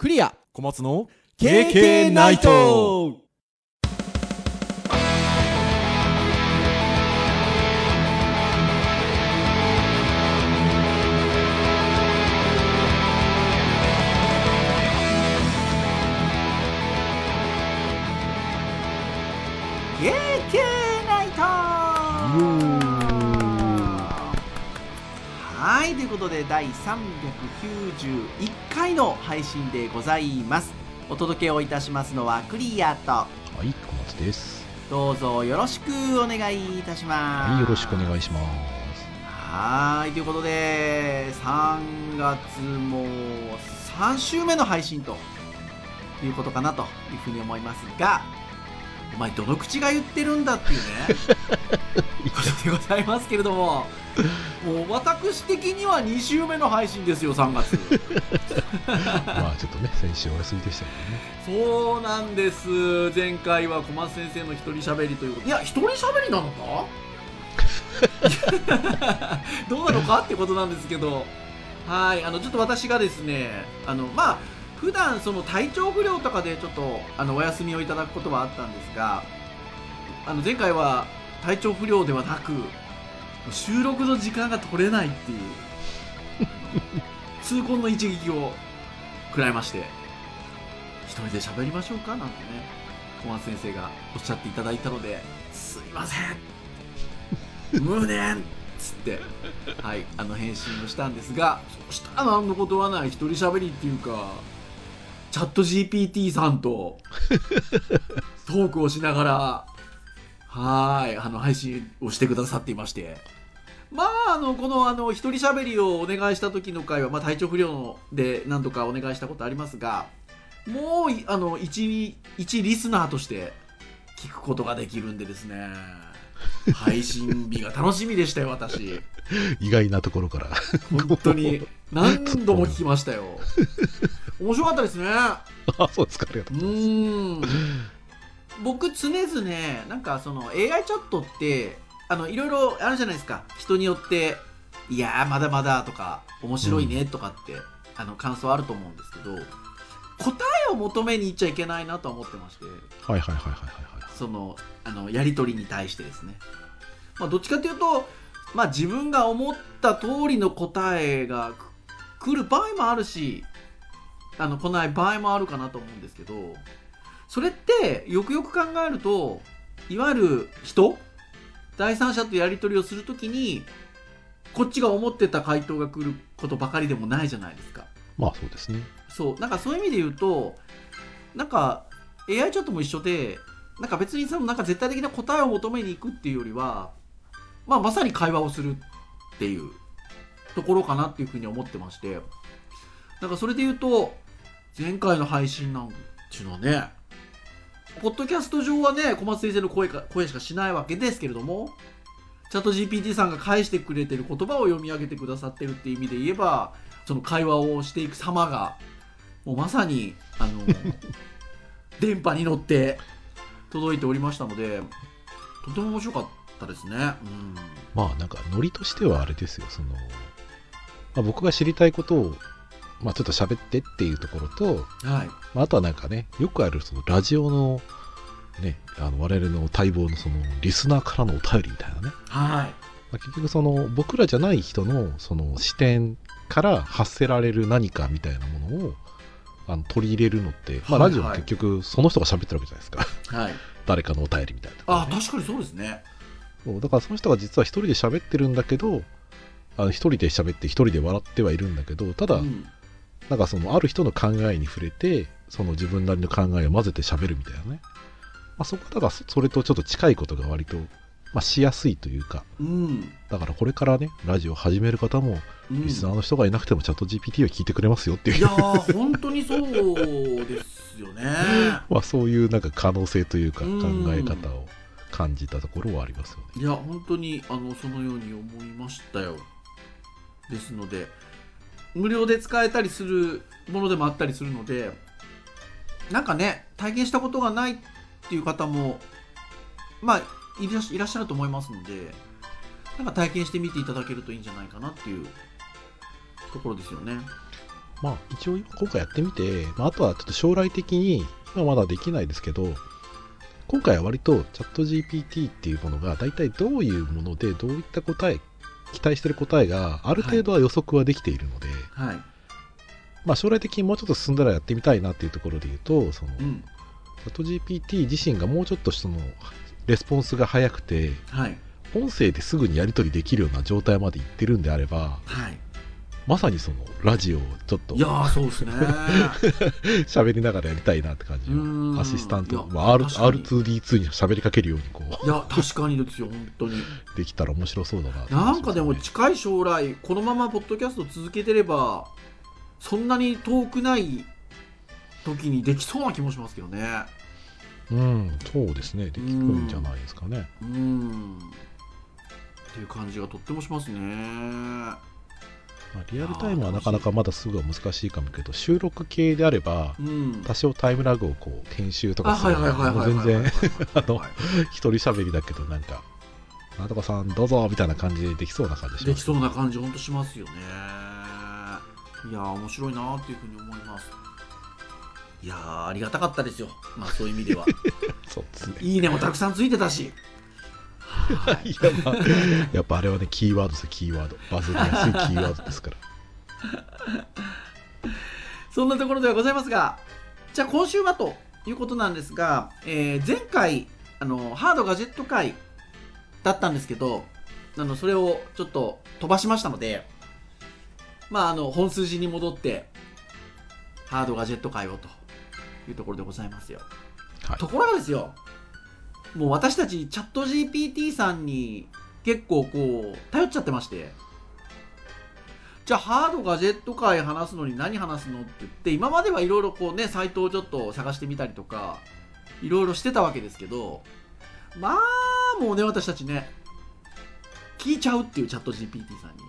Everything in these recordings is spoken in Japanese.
クリア。小松の KK ナイトはいということで第391回の配信でございます。お届けをいたしますのはクリアと。はい、小松です。どうぞよろしくお願いいたします。はい、よろしくお願いします。はいということで3月も3週目の配信ということかなというふうに思いますがお前どの口が言ってるんだっていうね。ことでございますけれどももう私的には2週目の配信ですよ3月。まあ、ちょっとね、先週お休みでしたけどね。そうなんです。前回は小松先生の一人喋りということいや一人喋りなのか？どうなのかってことなんですけど。はいあのちょっと私がですねあのまあ普段その体調不良とかでちょっとあのお休みをいただくことはあったんですがあの前回は体調不良ではなく収録の時間が取れないっていう。痛恨の一撃を食らいまして。一人で喋りましょうかなんてね。小松先生がおっしゃっていただいたので。すいません。無念っつって。はいあの返信をしたんですが。そしたら何のことはない。一人喋りっていうか。チャット GPT さんと。トークをしながら。はいあの配信をしてくださっていまして。まあ、あの、この、あの、一人喋りをお願いした時の回は、まあ、体調不良で何度かお願いしたことありますが、もうい、あの、一、一リスナーとして聞くことができるんでですね、配信日が楽しみでしたよ、私。意外なところから。本当に、何度も聞きましたよ。面白かったですね。あ、そうですか、ありがとううございーん僕常々なんかその AI チャットってあのいろいろあるじゃないですか人によっていやーまだまだとか面白いねとかって、あの感想あると思うんですけど答えを求めに行っちゃいけないなとは思ってまして。はいはいはいはいはいはい。そのあのやり取りに対してですね、まあ、どっちかというと、まあ、自分が思った通りの答えがく来る場合もあるしあの来ない場合もあるかなと思うんですけどそれってよくよく考えるといわゆる人第三者とやり取りをするときにこっちが思ってた回答が来ることばかりでもないじゃないですか。まあ、そうですね。そうなんかそういう意味で言うとなんか AI チャットも一緒でなんか別にそのなんか絶対的な答えを求めに行くっていうよりは、まあ、まさに会話をするっていうところかなっていうふうに思ってましてなんかそれで言うと前回の配信なんていうのはねポッドキャスト上はね小松先生の声か声しかしないわけですけれどもチャット GPT さんが返してくれてる言葉を読み上げてくださってるっていう意味で言えばその会話をしていく様がもうまさにあの 電波に乗って届いておりましたのでとても面白かったですね。うんまあ、なんか、ノリとしてはあれですよ、その、まあ、僕が知りたいことを、まあ、ちょっと喋ってっていうところと、はい、まあ、あとはなんかね、よくある、その、ラジオの、ね、あの、我々の待望の、その、リスナーからのお便りみたいなね。はい、まあ、結局その僕らじゃない人のその視点から発せられる何かみたいなものをあの取り入れるのって、まあ、はいラジオも結局その人が喋ってるわけじゃないですか。はい、誰かのお便りみたいなとこあ確かにそうですね。そうだからその人が実は一人で喋ってるんだけどあの一人で喋って一人で笑ってはいるんだけどただ、うんなんかそのある人の考えに触れてその自分なりの考えを混ぜて喋るみたいなね、まあ、そこはだからそそれとちょっと近いことが割と、まあ、しやすいというかうんだからこれからねラジオを始める方もうんリスナーの人がいなくてもチャット GPT は聞いてくれますよっていう、いやー本当にそうですよね。まあ、そういうなんか可能性というか考うんえ方を感じたところはありますよね。いや本当にあのそのように思いましたよ。ですので無料で使えたりするものでもあったりするのでなんかね体験したことがないっていう方もまあいらっしゃると思いますのでなんか体験してみていただけるといいんじゃないかなっていうところですよね。まあ一応今回やってみて、まあ、あとはちょっと将来的に今まだできないですけど今回は割とチャット GPT っていうものが大体どういうものでどういった答え期待してる答えがある程度は予測はできているので、はい。まあ将来的にもうちょっと進んだらやってみたいなっていうところで言うとその、うん。チャット GPT 自身がもうちょっとそのレスポンスが早くてはい。音声ですぐにやり取りできるような状態までいってるんであればはいまさにそのラジオをちょっといやーそうですね。喋りながらやりたいなって感じのアシスタント、まあ、R 確かに。R2D2 に喋りかけるようにこいや確かにですよ本当に。う できたら面白そうだなとなんかでも近い将来このままポッドキャスト続けてればそんなに遠くない時にできそうな気もしますけどね。ねうんそうですね。できるんじゃないですかね。うん。っていう感じがとってもしますねまあ、リアルタイムはなかなかまだすぐは難しいかもけど収録系であればうん。多少タイムラグをこう編集とかする。あはいはいはいもはいはい。う全然 あのはい一人喋りだけどなんか「なんとかさんどうぞ」みたいな感じでできそうな感じします。できそうな感じほんとしますよね。いやー面白いなーっていうふうに思います。いやーありがたかったですよ。まあそういう意味では。そうですね。いいねもたくさんついてたし。はい いやまあやっぱあれはねキーワードですよキーワード。バズりやすいキーワードですから。そんなところではございますが、じゃあ今週はということなんですが、えー前回あの、ハードガジェット会だったんですけど、あのそれをちょっと飛ばしましたので、まあ、あの本筋に戻って、ハードガジェット会をというところでございますよ。はい。ところがですよ、もう私たちチャット GPT さんに結構こう、頼っちゃってまして、じゃあハードガジェット界話すのに何話すのって言って今まではいろいろこうねサイトをちょっと探してみたりとかいろいろしてたわけですけどまあもうね私たちね聞いちゃうっていうチャット GPT さんに。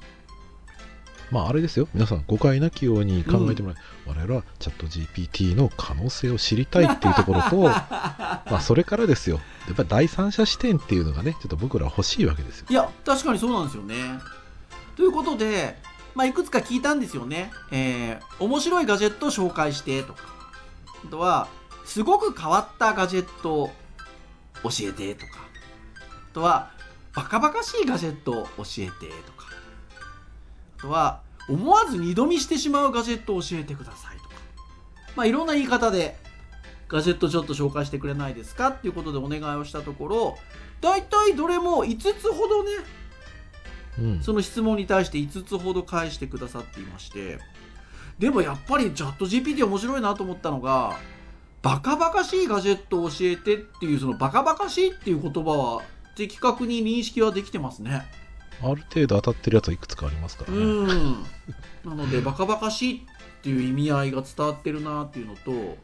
まああれですよ。皆さん誤解なきように考えてもらえ、我々はチャット GPT の可能性を知りたいっていうところと まあそれからですよ。やっぱり第三者視点っていうのがねちょっと僕ら欲しいわけですよ。いや確かにそうなんですよね。ということで、まあ、いくつか聞いたんですよね、えー面白いガジェットを紹介してとか。あとはすごく変わったガジェットを教えてとか。あとはバカバカしいガジェットを教えてとかあとは思わず二度見してしまうガジェットを教えてくださいとか。まあいろんな言い方でガジェットちょっと紹介してくれないですかっていうことでお願いをしたところ大体どれも5つほどねうん。その質問に対して5つほど返してくださっていまして。でもやっぱりチャット GPT 面白いなと思ったのがバカバカしいガジェットを教えてっていうそのバカバカしいっていう言葉は的確に認識はできてますねある程度当たってるやつはいくつかありますからうね、ん。なのでバカバカしいっていう意味合いが伝わってるなっていうのと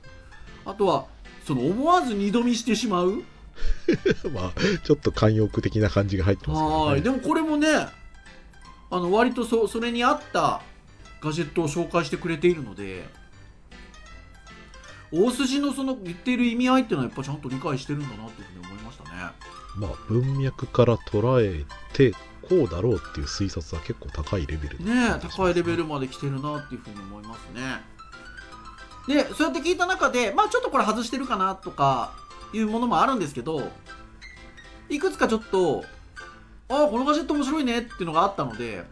あとはその思わず二度見してしまう。まあちょっと慣用句的な感じが入ってますけど、ね、はい。でもこれもねあの割とそそれに合ったガジェットを紹介してくれているので大筋のその言っている意味合いっていうのはやっぱちゃんと理解してるんだなっていうふうに思いましたね。まあ文脈から捉えてこうだろうっていう推察は結構高いレベルねえ高いレベルまで来てるなっていうふうに思いますね。でそうやって聞いた中でまあちょっとこれ外してるかなとかいうものもあるんですけどいくつかちょっとああこのガジェット面白いねっていうのがあったので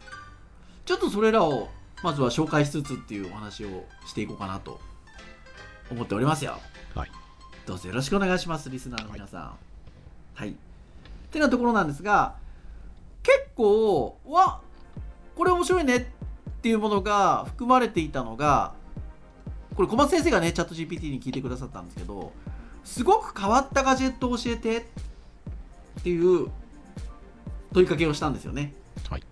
ちょっとそれらをまずは紹介しつつっていうお話をしていこうかなと思っておりますよ。はい。どうぞよろしくお願いしますリスナーの皆さん。はい、ってなところなんですが結構わこれ面白いねっていうものが含まれていたのがこれ小松先生がねチャット GPT に聞いてくださったんですけどすごく変わったガジェットを教えてっていう問いかけをしたんですよね。はい。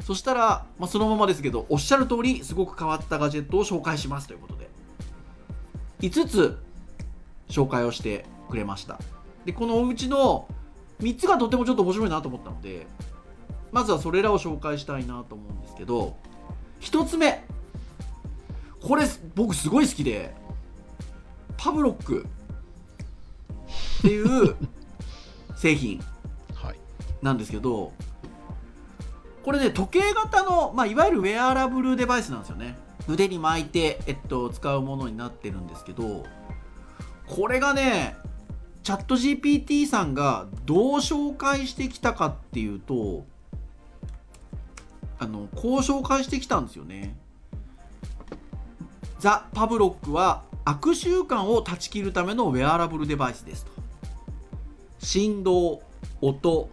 そしたら、まあ、そのままですけどおっしゃる通りすごく変わったガジェットを紹介しますということで5つ紹介をしてくれました。でこのうちの3つがとてもちょっと面白いなと思ったのでまずはそれらを紹介したいなと思うんですけど1つ目。これ僕すごい好きでパブロックっていう 製品はい。なんですけどこれね時計型の、まあ、いわゆるウェアラブルデバイスなんですよね。腕に巻いて、えっと、使うものになってるんですけどこれがねチャット GPT さんがどう紹介してきたかっていうとあのこう紹介してきたんですよね。ザ・パブロックは悪習慣を断ち切るためのウェアラブルデバイスですと。振動、音、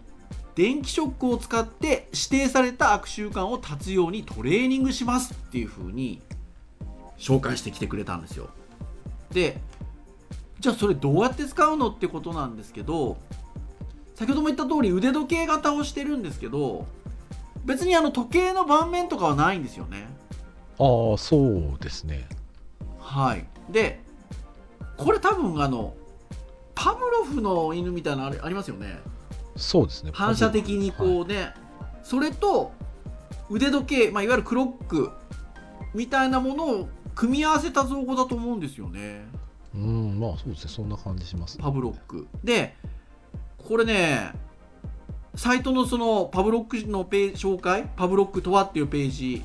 電気ショックを使って指定された悪習慣を断つようにトレーニングしますっていう風に紹介してきてくれたんですよ。で、じゃあそれどうやって使うのってことなんですけど、先ほども言った通り腕時計型をしてるんですけど、別にあの時計の盤面とかはないんですよね。ああ、そうですね。はい。で、これ多分あの、パブロフの犬みたいなのあれありますよね。そうですね。反射的にこうね、それと腕時計、まあ、いわゆるクロックみたいなものを組み合わせた造語だと思うんですよね。うん、まあそうですね。そんな感じします、ね。パブロック。で、これね、サイトのそのパブロックのページ紹介、パブロックとはっていうページ、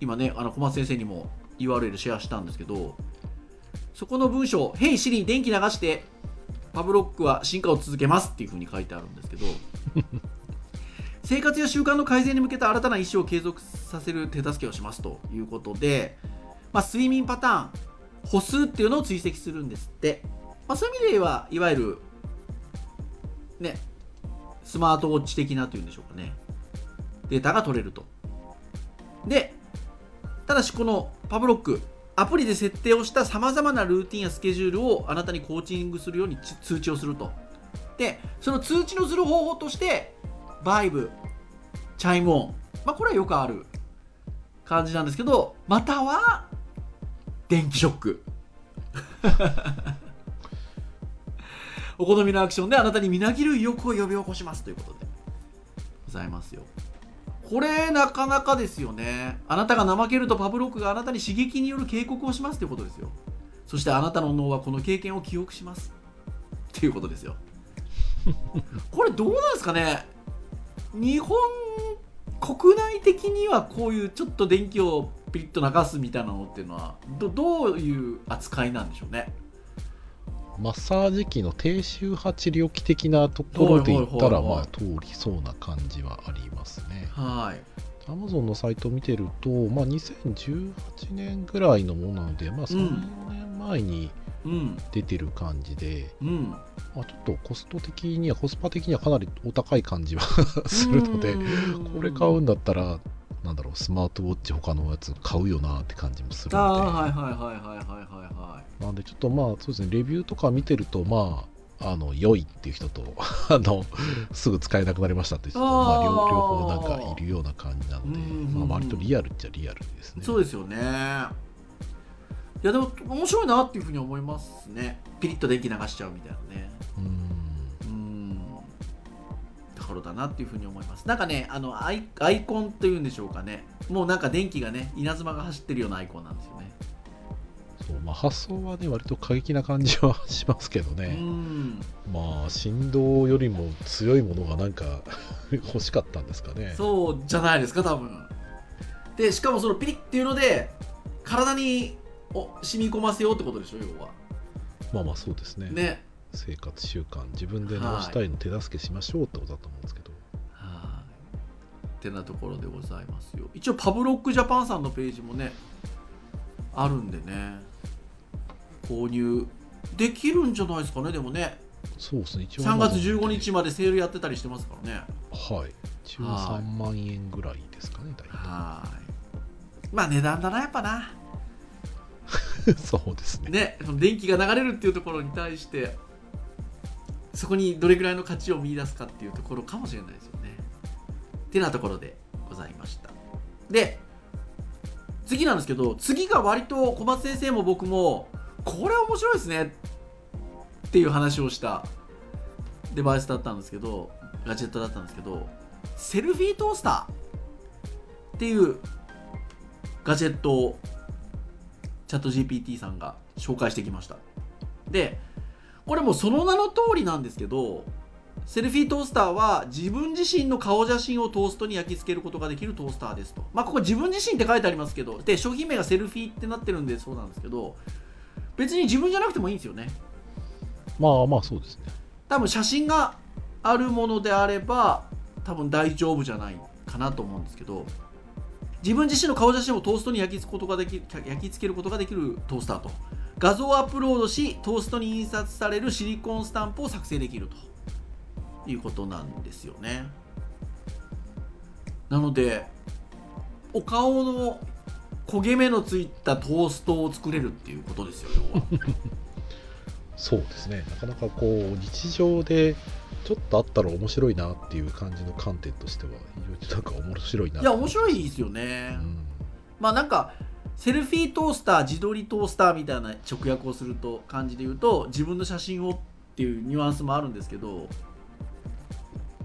今ね、あの小松先生にも URL シェアしたんですけど、そこの文章、Hey Siri 電気流して、パブロックは進化を続けますっていうふうに書いてあるんですけど、生活や習慣の改善に向けた新たな意思を継続させる手助けをしますということで、まあ、睡眠パターン、歩数っていうのを追跡するんですって。まあ、そういう意味ではいわゆる、ね、スマートウォッチ的なというんでしょうかね。データが取れると。で、ただしこのパブロック、アプリで設定をした様々なルーティンやスケジュールをあなたにコーチングするように通知をすると。で、その通知のする方法として、バイブ、チャイムオン。まあこれはよくある感じなんですけど、または、電気ショック。お好みのアクションであなたにみなぎる意欲を呼び起こしますということでございますよ。これなかなかですよね。あなたが怠けるとパブロックがあなたに刺激による警告をしますということですよ。そしてあなたの脳はこの経験を記憶します。っていうことですよ。これどうなんですかね日本国内的にはこういうちょっと電気をピリッと流すみたいなのっていうのはどどういう扱いなんでしょうね。マッサージ機の低周波治療器的なところで言ったら、まあ通りそうな感じはありますね。はい。Amazon のサイトを見てると、まあ、2018年ぐらいのものなので、まあ、3、うん4年前にうん。出てる感じで、うん。まあ、ちょっとコスト的には、コスパ的にはかなりお高い感じは するので、これ買うんだったら、なんだろう、スマートウォッチ他のやつ買うよなって感じもするああ、ので、はいはいはいはいはいはいはなんでちょっとまあ、そうですね、レビューとか見てると、まあ、あの、良いっていう人と、あの、すぐ使えなくなりましたって人と、まあ、両方なんかいるような感じなので、うんまあ、割とリアルっちゃリアルですい。ね。そうですよね。いやでも面白いなっていうふうに思いますね。ピリッと電気流しちゃうみたいなね。うんころだなっていうふうに思います。なんかね、あのアイアイコンというんでしょうかね。もうなんか電気がね、稲妻が走ってるようなアイコンなんですよね。そうまあ、発想はね、割と過激な感じはしますけどうね、ん。まあ、振動よりも強いものがなんか 欲しかったんですかね。そうじゃないですか、多分。で、しかもそのピリッっていうので、体にお染み込ませようってことでしょ、要は。まあまあ、そうですねね。生活習慣、自分で直したいの手助けしましょうってことだと思うんですけど。はい。ってなところでございますよ。一応、パブロックジャパンさんのページもね、あるんでね、購入できるんじゃないですかね、でもね。そうですね、一応。3月15日までセールやってたりしてますからね。はい。13万円ぐらいですかね、大はい。まあ、値段だな、やっぱな。体。そうですね。ね、電気が流れるっていうところに対してそこにどれぐらいの価値を見出すかっていうところかもしれないですよね。ってなところでございました。で次なんですけど次が割と小松先生も僕もこれは面白いですねっていう話をしたデバイスだったんですけどガジェットだったんですけどセルフィートースターっていうガジェットをチャット GPT さんが紹介してきました。で、これもその名の通りなんですけど、セルフィートースターは自分自身の顔写真をトーストに焼き付けることができるトースターですと。まあ、ここ自分自身って書いてありますけど、で、商品名がセルフィーってなってるんでそうなんですけど、別に自分じゃなくてもいいんですよね。まあまあそうですね。多分写真があるものであれば、多分大丈夫じゃないかなと思うんですけど、自分自身の顔写真をトーストに焼き付けることができ焼き付けることができるトースターと。画像をアップロードし、トーストに印刷されるシリコンスタンプを作成できると。いうことなんですよね。なのでお顔の焦げ目のついたトーストを作れるっていうことですよ要は。そうですね。なかなかこう日常でちょっとあったら面白いなっていう感じの観点としては非常になんか面白いないや面白いですよね、うん、まあなんかセルフィートースター自撮りトースターみたいな直訳をすると感じで言うと自分の写真をっていうニュアンスもあるんですけど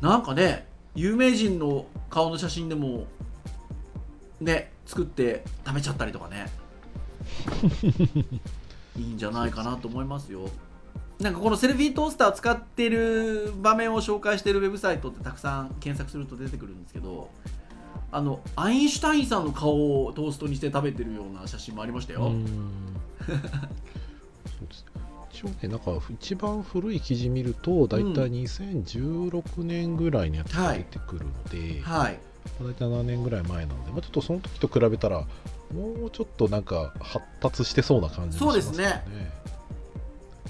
なんかね有名人の顔の写真でもね作って食べちゃったりとかね。いいんじゃないかなと思いますよ。なんかこのセルフィートースター使ってる場面を紹介してるウェブサイトってたくさん検索すると出てくるんですけどあのアインシュタインさんの顔をトーストにして食べてるような写真もありましたよ、うん。そうですね。一応ねなんか一番古い記事見ると大体2016年ぐらいのやつが出てくるので、はい。まあ大体7年ぐらい前なので、まあ、ちょっとその時と比べたらもうちょっとなんか発達してそうな感じもしますよね。そうです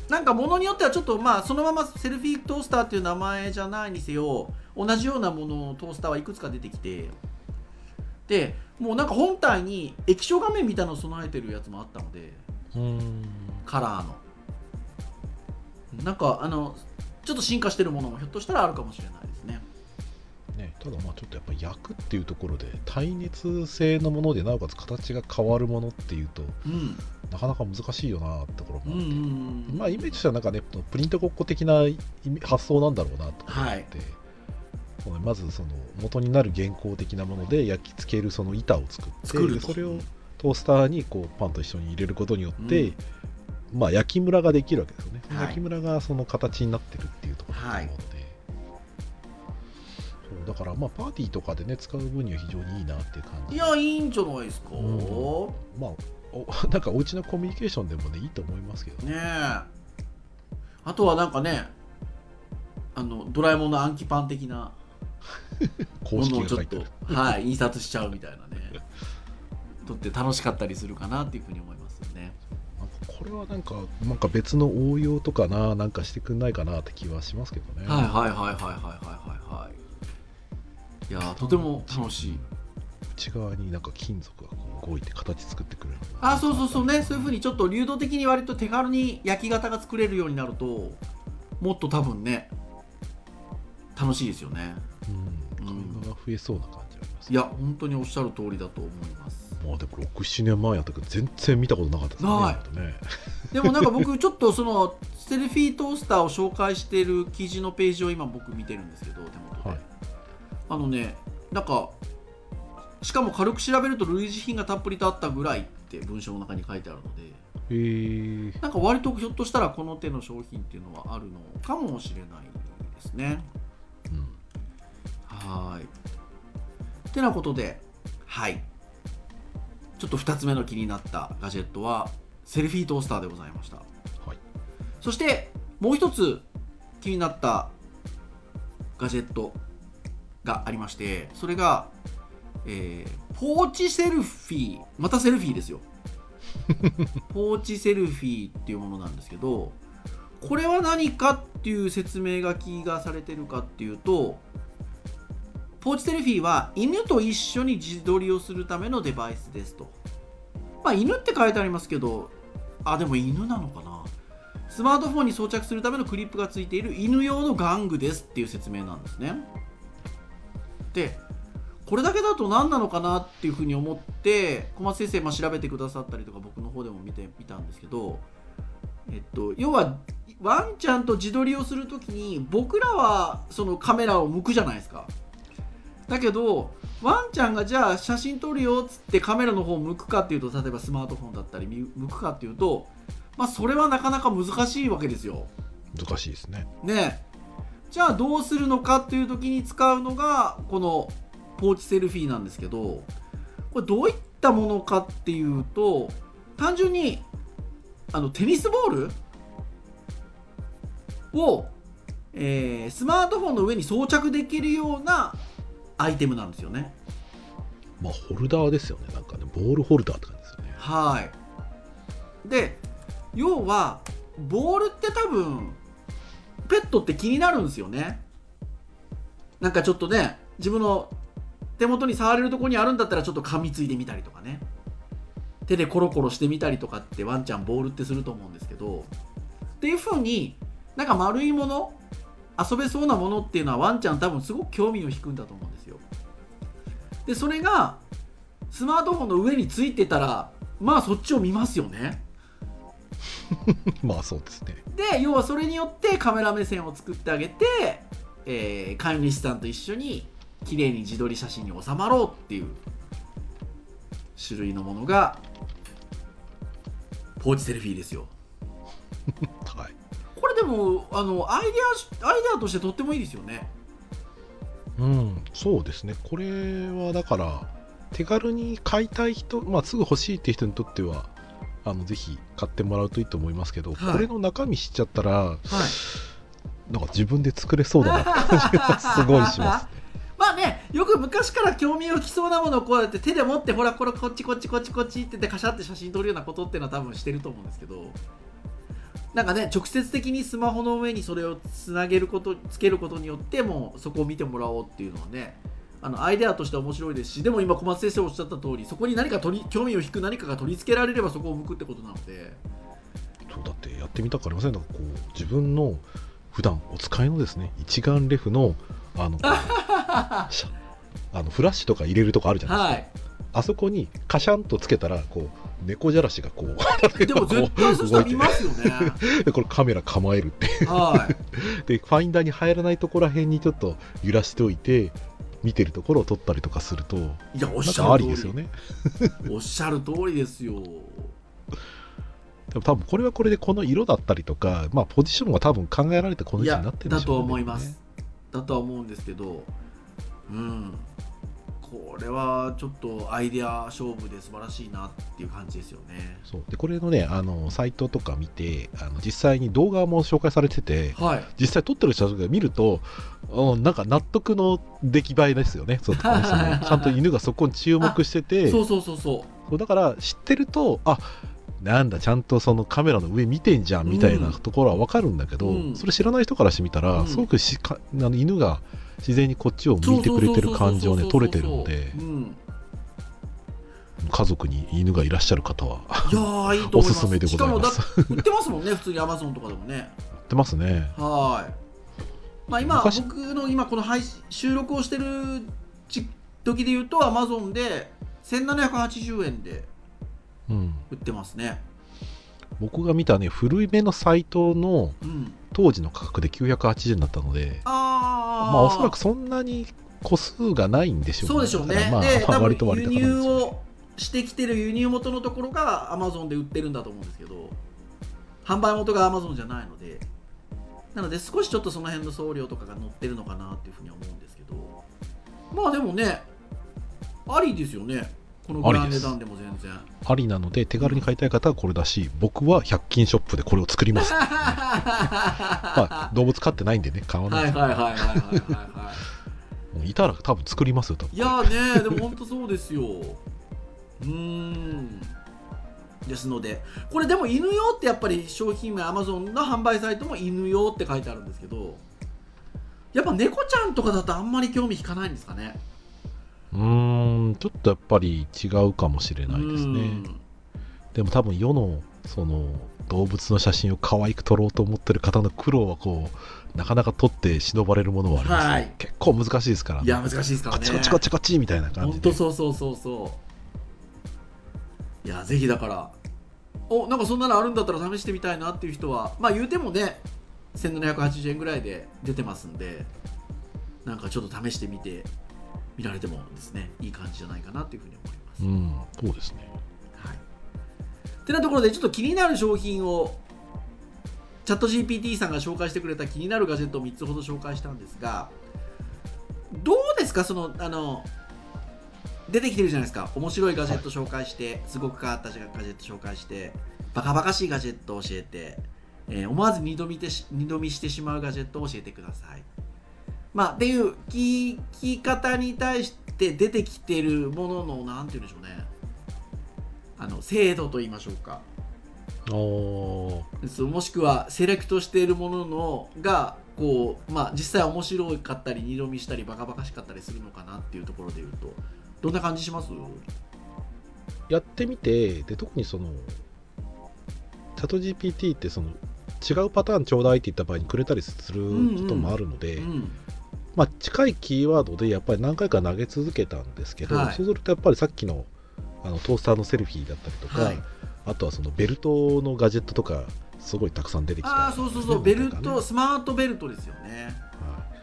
なんかものによってはちょっとまあそのままセルフィートースターっていう名前じゃないにせよ同じようなもののトースターはいくつか出てきてでもうなんか本体に液晶画面みたいなのを備えてるやつもあったのでうん。カラーの。なんかあのちょっと進化してるものもひょっとしたらあるかもしれないですね。ね、ただまあちょっとやっぱ焼くっていうところで耐熱性のものでなおかつ形が変わるものっていうとうん。なかなか難しいよなってところうんうもあって、んうんまあイメージとしてはなんかねプリントごっこ的な発想なんだろうなと思って、まずその元になる原稿的なもので焼き付けるその板を作ってそれをトースターにこうパンと一緒に入れることによって、うん。まあ焼きムラができるわけですよね、はい。焼きムラがその形になってるっていうところだと思うので、そうだからまあパーティーとかでね使う分には非常にいいなっていう感じ。いやいいんじゃないですか、うん。まあお なんかお家のコミュニケーションでもねいいと思いますけどね。あとはなんかねあのドラえもんの暗記パン的な公式が書いてる。はい印刷しちゃうみたいなね。とって楽しかったりするかなっていうふうに思いますよね。これはなんかなんか別の応用とかななんかしてくんないかなって気はしますけどね。はいはいはいはいはいはいはい。いやとても楽しい。内側になんか金属が動いて形作ってくれるあそうそうそうね。そういうふうにちょっと流動的に割と手軽に焼き型が作れるようになるともっと多分ね楽しいですよね。うん。会話が増えそうな感じありますいや本当におっしゃる通りだと思います。まあでも67年前やったけど全然見たことなかったですね。ね。でもなんか僕ちょっとそのセルフィートースターを紹介してる記事のページを今僕見てるんですけど手元で、はい。あのねなんかしかも軽く調べると類似品がたっぷりとあったぐらいって文章の中に書いてあるので。なんか割とひょっとしたらこの手の商品っていうのはあるのかもしれないですねてなことではい。ちょっと2つ目の気になったガジェットはセルフィートースターでございました。はい。そしてもう一つ気になったガジェットがありましてそれが、えーポーチセルフィーまたセルフィーですよ。ポーチセルフィーっていうものなんですけどこれは何かっていう説明書きがされてるかっていうとポーチセルフィーは犬と一緒に自撮りをするためのデバイスですと。まあ犬って書いてありますけどあでも犬なのかな。スマートフォンに装着するためのクリップがついている犬用の玩具ですっていう説明なんですね。でこれだけだと何なのかなっていうふうに思って小松先生、まあ、調べてくださったりとか僕の方でも見てみたんですけど、えっと、要はワンちゃんと自撮りをするときに僕らはそのカメラを向くじゃないですか。だけどワンちゃんがじゃあ写真撮るよっつってカメラの方を向くかっていうと例えばスマートフォンだったり向くかっていうとまあそれはなかなか難しいわけですよ。難しいですね。ねじゃあどうするのかっていう時に使うのがこのポーチセルフィーなんですけどこれどういったものかっていうと単純にあのテニスボール？を、えースマートフォンの上に装着できるようなアイテムなんですよね。まあホルダーですよねなんかねボールホルダーって感じですよねはい。で要はボールって多分ペットって気になるんですよね。なんかちょっとね自分の手元に触れるところにあるんだったらちょっと噛みついてみたりとかね手でコロコロしてみたりとかってワンちゃんボールってすると思うんですけどっていう風になんか丸いもの遊べそうなものっていうのはワンちゃん多分すごく興味を引くんだと思うんですよ。でそれがスマートフォンの上についてたらまあそっちを見ますよね。まあそうですね。で要はそれによってカメラ目線を作ってあげて、えー飼い主さんと一緒に綺麗に自撮り写真に収まろうっていう種類のものがポーチセルフィーですよ。はいこれでもあのアイデアアイデアとしてとってもいいですよね。うんそうですね。これはだから手軽に買いたい人、まあ、すぐ欲しいっていう人にとってはあのぜひ買ってもらうといいと思いますけど、はい。これの中身知っちゃったらはい。なんか自分で作れそうだなって感じが すごいしますまあねよく昔から興味をきそうなものをこうやって手で持ってほらこれこっちこっちこっちこっちって言ってカシャって写真撮るようなことっていうのは多分してると思うんですけどなんかね直接的にスマホの上にそれをつなげることつけることによってもうそこを見てもらおうっていうのはねあのアイデアとしては面白いですしでも今小松先生おっしゃった通りそこに何か取り興味を引く何かが取り付けられればそこを向くってことなので。そうだってやってみたくありません？なんかこう自分の普段お使いのですね一眼レフのあの あのフラッシュとか入れるとこあるじゃないですか、はい。あそこにカシャンとつけたらこう猫じゃらしがこう でも絶対そしたら見ますよね。でこれカメラ構えるってはい。でファインダーに入らないところら辺にちょっと揺らしておいて見てるところを撮ったりとかするといやおっしゃる通り。りですよね。おっしゃる通りですよ。でも多分これはこれでこの色だったりとか、まあ、ポジションが多分考えられてこの位置になってるんでだとしょうね。思います、だとは思うんですけど。うんこれはちょっとアイデア勝負で素晴らしいなっていう感じですよね。そう。でこれのねあのサイトとか見てあの実際に動画も紹介されててはい。実際撮ってる人が見ると、うん、なんか納得の出来栄えですよね。そう そのちゃんと犬がそこに注目してて。そうそうそうそそうだから知ってるとあなんだちゃんとそのカメラの上見てんじゃんみたいなうんところは分かるんだけど、うん。それ知らない人からしてみたら、うん。すごくしかあの犬が自然にこっちを向いてくれてる感じをねそう撮れてるのでうん。家族に犬がいらっしゃる方は。おすすめでございます。しかもだ売ってますもんね 普通にアマゾンとかでもね。やってますね。はい。まあ今昔僕の今この配信収録をしてる時時で言うとアマゾンで1780円でうん。売ってますね。僕が見たね古いめのサイトのうん。当時の価格で980円だったのでああまあおそらくそんなに個数がないんでしょうそうでしょうね。まあで、割と割輸入をしてきてる輸入元のところが Amazon で売ってるんだと思うんですけど、販売元が Amazon じゃないので、なので少しちょっとその辺の送料とかが載ってるのかなっていうふうには思うんですけど、まあでもね、ありですよね。この値段でも全然。ありなので手軽に買いたい方はこれだし僕は100均ショップでこれを作ります、まあ、動物飼ってないんでね買わないではいはいはいはいはいはいいたら多分作りますよ多分い。いやーね、でも本当そうですよ。うーん。ですので、これでも犬用ってやっぱり商品名 Amazon の販売サイトも犬用って書いてあるんですけど、やっぱ猫ちゃんとかだとあんまり興味引かないんですかね？うーんちょっとやっぱり違うかもしれないですねうんでも多分世のその動物の写真を可愛く撮ろうと思ってる方の苦労はこうなかなか撮って忍ばれるものはあります、ねはい結構難しいですからねいや、難しいですからね。こっちこっちこっちこっちみたいな感じ本で当そうそうそうそう。いや、ぜひだから、おなんかそんなのあるんだったら試してみたいなっていう人は、まあ言うてもね、1780円ぐらいで出てますんで、なんかちょっと試してみて、見られてもですね、いい感じじゃないかなっていうふうに思います。うんそうですねはい。てなところで、ちょっと気になる商品をチャット GPT さんが紹介してくれた気になるガジェットを3つほど紹介したんですがどうですか？そのあの出てきてるじゃないですか面白いガジェット紹介して、すごく変わったガジェット紹介してバカバカしいガジェットを教えて、えー思わず二度見てし二度見してしまうガジェットを教えてくださいまあっていう聞き方に対して出てきてるもののなんて言うんでしょうね。あの精度と言いましょうか。おそうもしくはセレクトしているもののがこう、まあ、実際面白かったり二度見したりバカバカしかったりするのかなっていうところで言うと。どんな感じします？やってみてで特にそのチャット GPT ってその違うパターンちょうだいって言った場合にくれたりすることもあるので、うんまあ、近いキーワードでやっぱり何回か投げ続けたんですけど、はい。そうするとやっぱりさっきのあのトースターのセルフィーだったりとか、はい。あとはそのベルトのガジェットとかすごいたくさん出てきたああそうそうそう。ベルト、はスマートベルトですよね。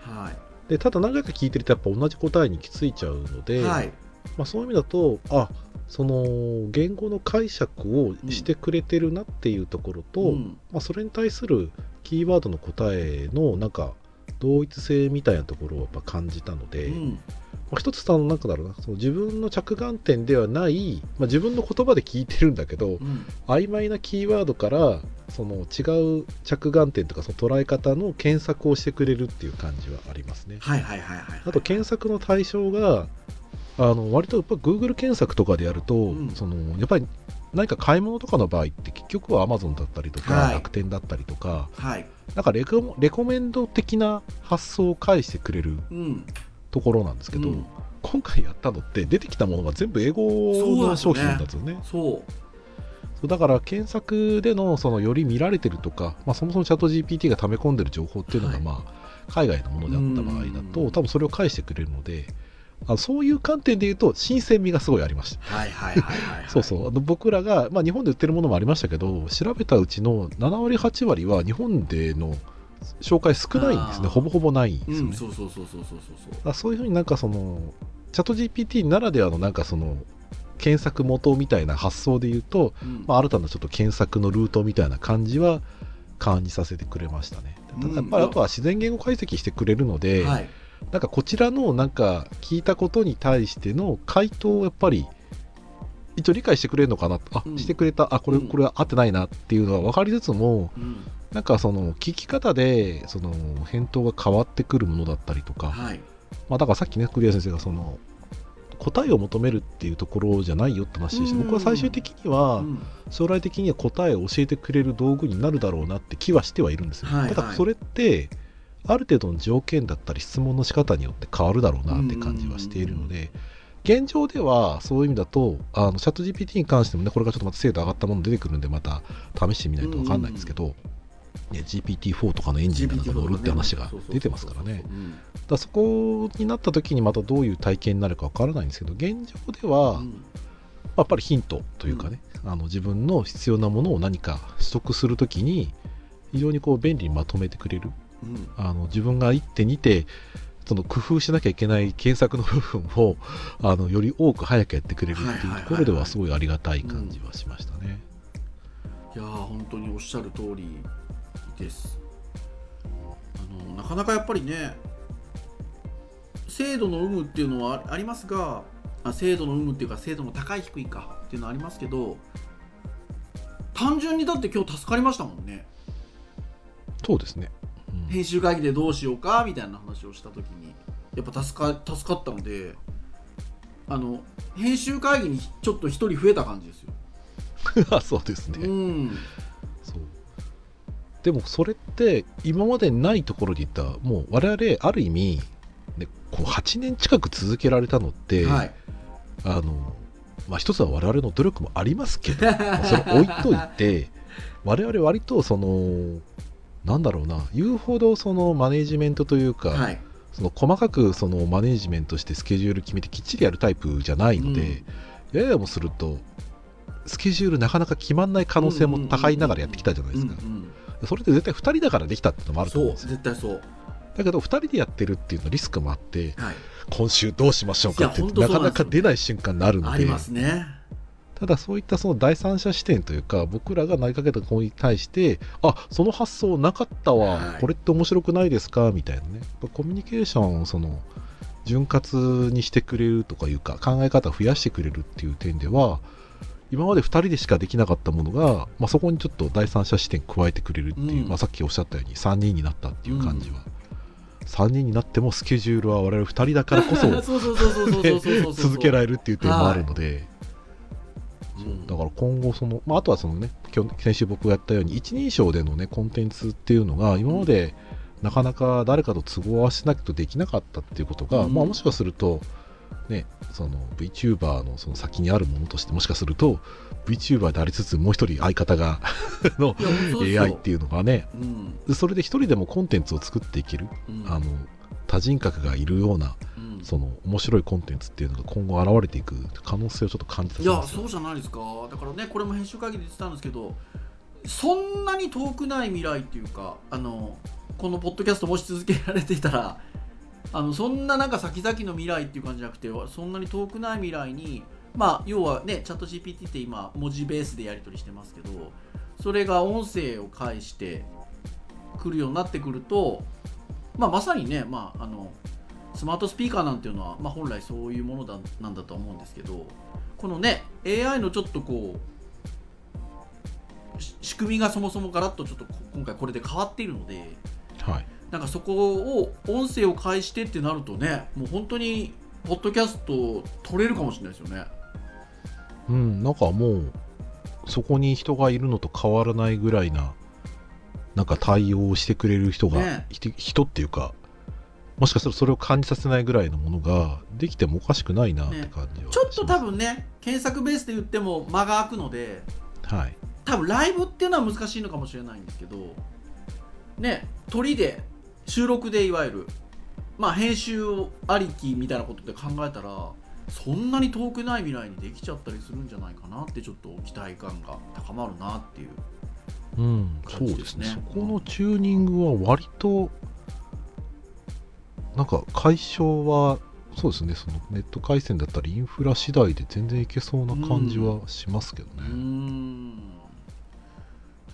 い。はでただ何回か聞いてるとやっぱ同じ答えに行き着いちゃうのい、で、はい、まあ、そういう意味だとあその言語の解釈をしてくれてるなっていうところと、うん。まあ、それに対するキーワードの答えのなんか同一性みたいなところをやっぱ感じたので、うん。まあ、一つそのなんかだろうなその自分の着眼点ではない、まあ、自分の言葉で聞いてるんだけどうん。曖昧なキーワードからその違う着眼点とかその捉え方の検索をしてくれるっていう感じはありますね。あと検索の対象があの割とやっぱ Google 検索とかでやると、ん。そのやっぱり何か買い物とかの場合って結局は Amazon だったりとか、はい。楽天だったりとかはい。なんかレコレコメンド的な発想を返してくれるうん。ところなんですけど、うん。今回やったのって出てきたものが全部英語の商品なんですよね。そう。そうだから検索でのそのより見られてるとか、まあ、そもそもチャット GPT が溜め込んでる情報っていうのが、はい。まあ、海外のものであった場合だと、うん。多分それを返してくれるのであのそういう観点で言うと新鮮味がすごいありました。はいはいはいはい、はい、そうそう。あの僕らが、まあ、日本で売ってるものもありましたけど調べたうちの7割8割は日本での紹介少ないんですね。ほぼほぼないんですよね、うんそうそうそうそうそうそうそう。あそういうふうになんかそのチャット GPT ならではのなんかその検索元みたいな発想で言うと、うん。まあ、新たなちょっと検索のルートみたいな感じは感じさせてくれましたね。ただやっぱりあとは自然言語解析してくれるので、はいなんかこちらのなんか聞いたことに対しての回答をやっぱり一応理解してくれるのかなあ、うん。してくれた。あこれうん。これは合ってないなっていうのは分かりつつもうん。なんかその聞き方でその返答が変わってくるものだったりとか、はい。まあ、だからさっきねクリア先生がその答えを求めるっていうところじゃないよって話でしてうん。僕は最終的にはうん。将来的には答えを教えてくれる道具になるだろうなって気はしてはいるんですよ、はいはい。ただそれってある程度の条件だったり質問の仕方によって変わるだろうなって感じはしているので現状ではそういう意味だとあのチャット GPT に関してもねこれがちょっとまた精度上がったもの出てくるんでまた試してみないと分かんないんですけど、ね、GPT-4 とかのエンジンがなんか乗るって話が出てますからね。うんだそこになった時にまたどういう体験になるか分からないんですけど現状では、うん。やっぱりヒントというかね、あの自分の必要なものを何か取得するときに非常にこう便利にまとめてくれるうんあの自分が一手にてその工夫しなきゃいけない検索の部分をあのより多く早くやってくれるってはいうところではすごいありがたい感じはしましたね。いやー本当におっしゃる通りですあのなかなかやっぱりね精度の有無っていうのはあありますがあ精度の有無っていうか精度の高い低いかっていうのはありますけど単純にだって今日助かりましたもんねそうですね。うん編集会議でどうしようかみたいな話をした時にやっぱ助か助かったのであの編集会議にちょっと一人増えた感じですよ、あ そうですね。うん。そう。でもそれって今までないところで言ったもう我々ある意味、ね、こう8年近く続けられたのって、はい。あのまあ一つは我々の努力もありますけどまあそれ置いといて 我々割とそのなんだろうな。言うほどそのマネジメントというか、はい。その細かくそのマネジメントしてスケジュール決めてきっちりやるタイプじゃないので、ややもするとスケジュールなかなか決まんない可能性も高いながらやってきたじゃないですか、うんうんそれって絶対2人だからできたってのもあると思うんですよ。絶対そう。だけど2人でやってるっていうのリスクもあってはい。今週どうしましょうかってなかなか出ない瞬間になるので。ありますねただそういったその第三者視点というか僕らが投げかけた子に対してあその発想なかったわこれって面白くないですかみたいなね。コミュニケーションをその潤滑にしてくれるとかいうか考え方を増やしてくれるっていう点では今まで2人でしかできなかったものが、まあ、そこにちょっと第三者視点加えてくれるっていう、うん、まあ、さっきおっしゃったように3人になったっていう感じは、うん、3人になってもスケジュールは我々2人だからこそ続けられるっていう点もあるので。はいだから今後その、まあ、あとはそのね今日先週僕がやったように一人称でのねコンテンツっていうのが今までなかなか誰かと都合合わせなきゃできなかったっていうことが、うん。まあ、もしかするとねその VTuber のその先にあるものとしてもしかすると VTuber でありつつもう一人相方が の AI っていうのがねうん。それで一人でもコンテンツを作っていける、うん。あの多人格がいるようなうんその面白いコンテンツっていうのが今後現れていく可能性をちょっと感じさいやそうじゃないですか。だからねこれも編集会議で言ってたんですけどそんなに遠くない未来っていうかあのこのポッドキャストもし続けられていたらあのそんななんか先々の未来っていう感じじゃなくてそんなに遠くない未来にまあ要はねチャット GPT って今文字ベースでやり取りしてますけどそれが音声を介してくるようになってくると、まあ、まさにね、まあ、あのスマートスピーカーなんていうのは、まあ、本来そういうものだなんだとは思うんですけどこのね AI のちょっとこうし仕組みがそもそもガラッとちょっとこ今回これで変わっているのではいなんかそこを音声を介してってなるとねもう本当にポッドキャスト取れるかもしれないですよね。うん、なんかもう、そこに人がいるのと変わらないぐらいな、なんか対応をしてくれる人が、ね人っていうか、もしかするとそれを感じさせないぐらいのものができてもおかしくないなって感じはちょっと多分ね検索ベースで言っても間が空くのではい。多分ライブっていうのは難しいのかもしれないんですけどね鳥で収録でいわゆるまあ編集ありきみたいなことで考えたらそんなに遠くない未来にできちゃったりするんじゃないかなってちょっと期待感が高まるなっていううん、そうです。ねそこのチューニングは割と、なんか解消は、そうですね、そのネット回線だったりインフラ次第で全然いけそうな感じはしますけどね。うーね。ん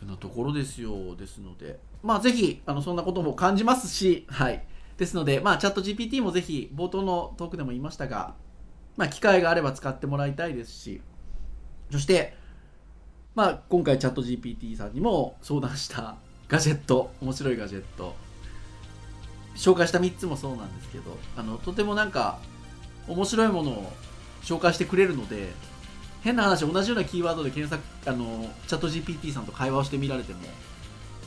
てなところですよですので。まあぜひあのそんなことも感じますしはい。ですのでまあチャット GPT もぜひ冒頭のトークでも言いましたがまあ機会があれば使ってもらいたいですしそしてまあ今回チャット GPT さんにも相談したガジェット面白いガジェット紹介した3つもそうなんですけどあのとてもなんか面白いものを紹介してくれるので変な話同じようなキーワードで検索あのチャット GPT さんと会話をしてみられても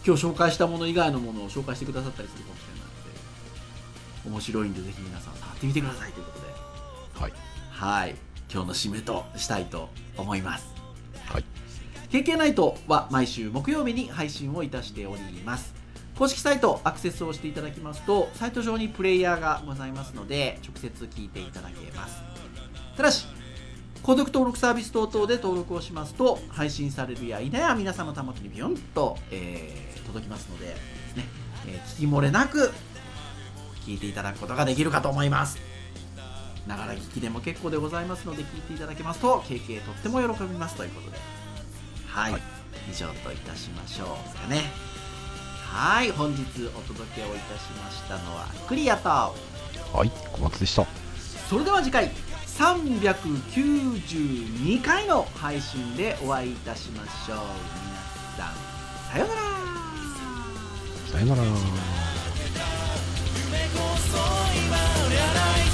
今日紹介したもの以外のものを紹介してくださったりするかもしれないので面白いんでぜひ皆さん触ってみてくださいということではい。はい今日の締めとしたいと思いますはい。KK ナイトは毎週木曜日に配信をいたしております公式サイトアクセスをしていただきますとサイト上にプレイヤーがございますので直接聞いていただけます。ただし購読登録サービス等々で登録をしますと配信されるや否や皆さんの端末にビヨンと、えー届きますので、ねえー聞き漏れなく聞いていただくことができるかと思います。ながら聞きでも結構でございますので聞いていただけますと KK とっても喜びますということで。はい、はい。以上といたしましょうかねはい本日お届けをいたしましたのはクリアと。はい小松でした。それでは次回392回の配信でお会いいたしましょう。皆さんさようなら。さようなら。夢こそ今やらない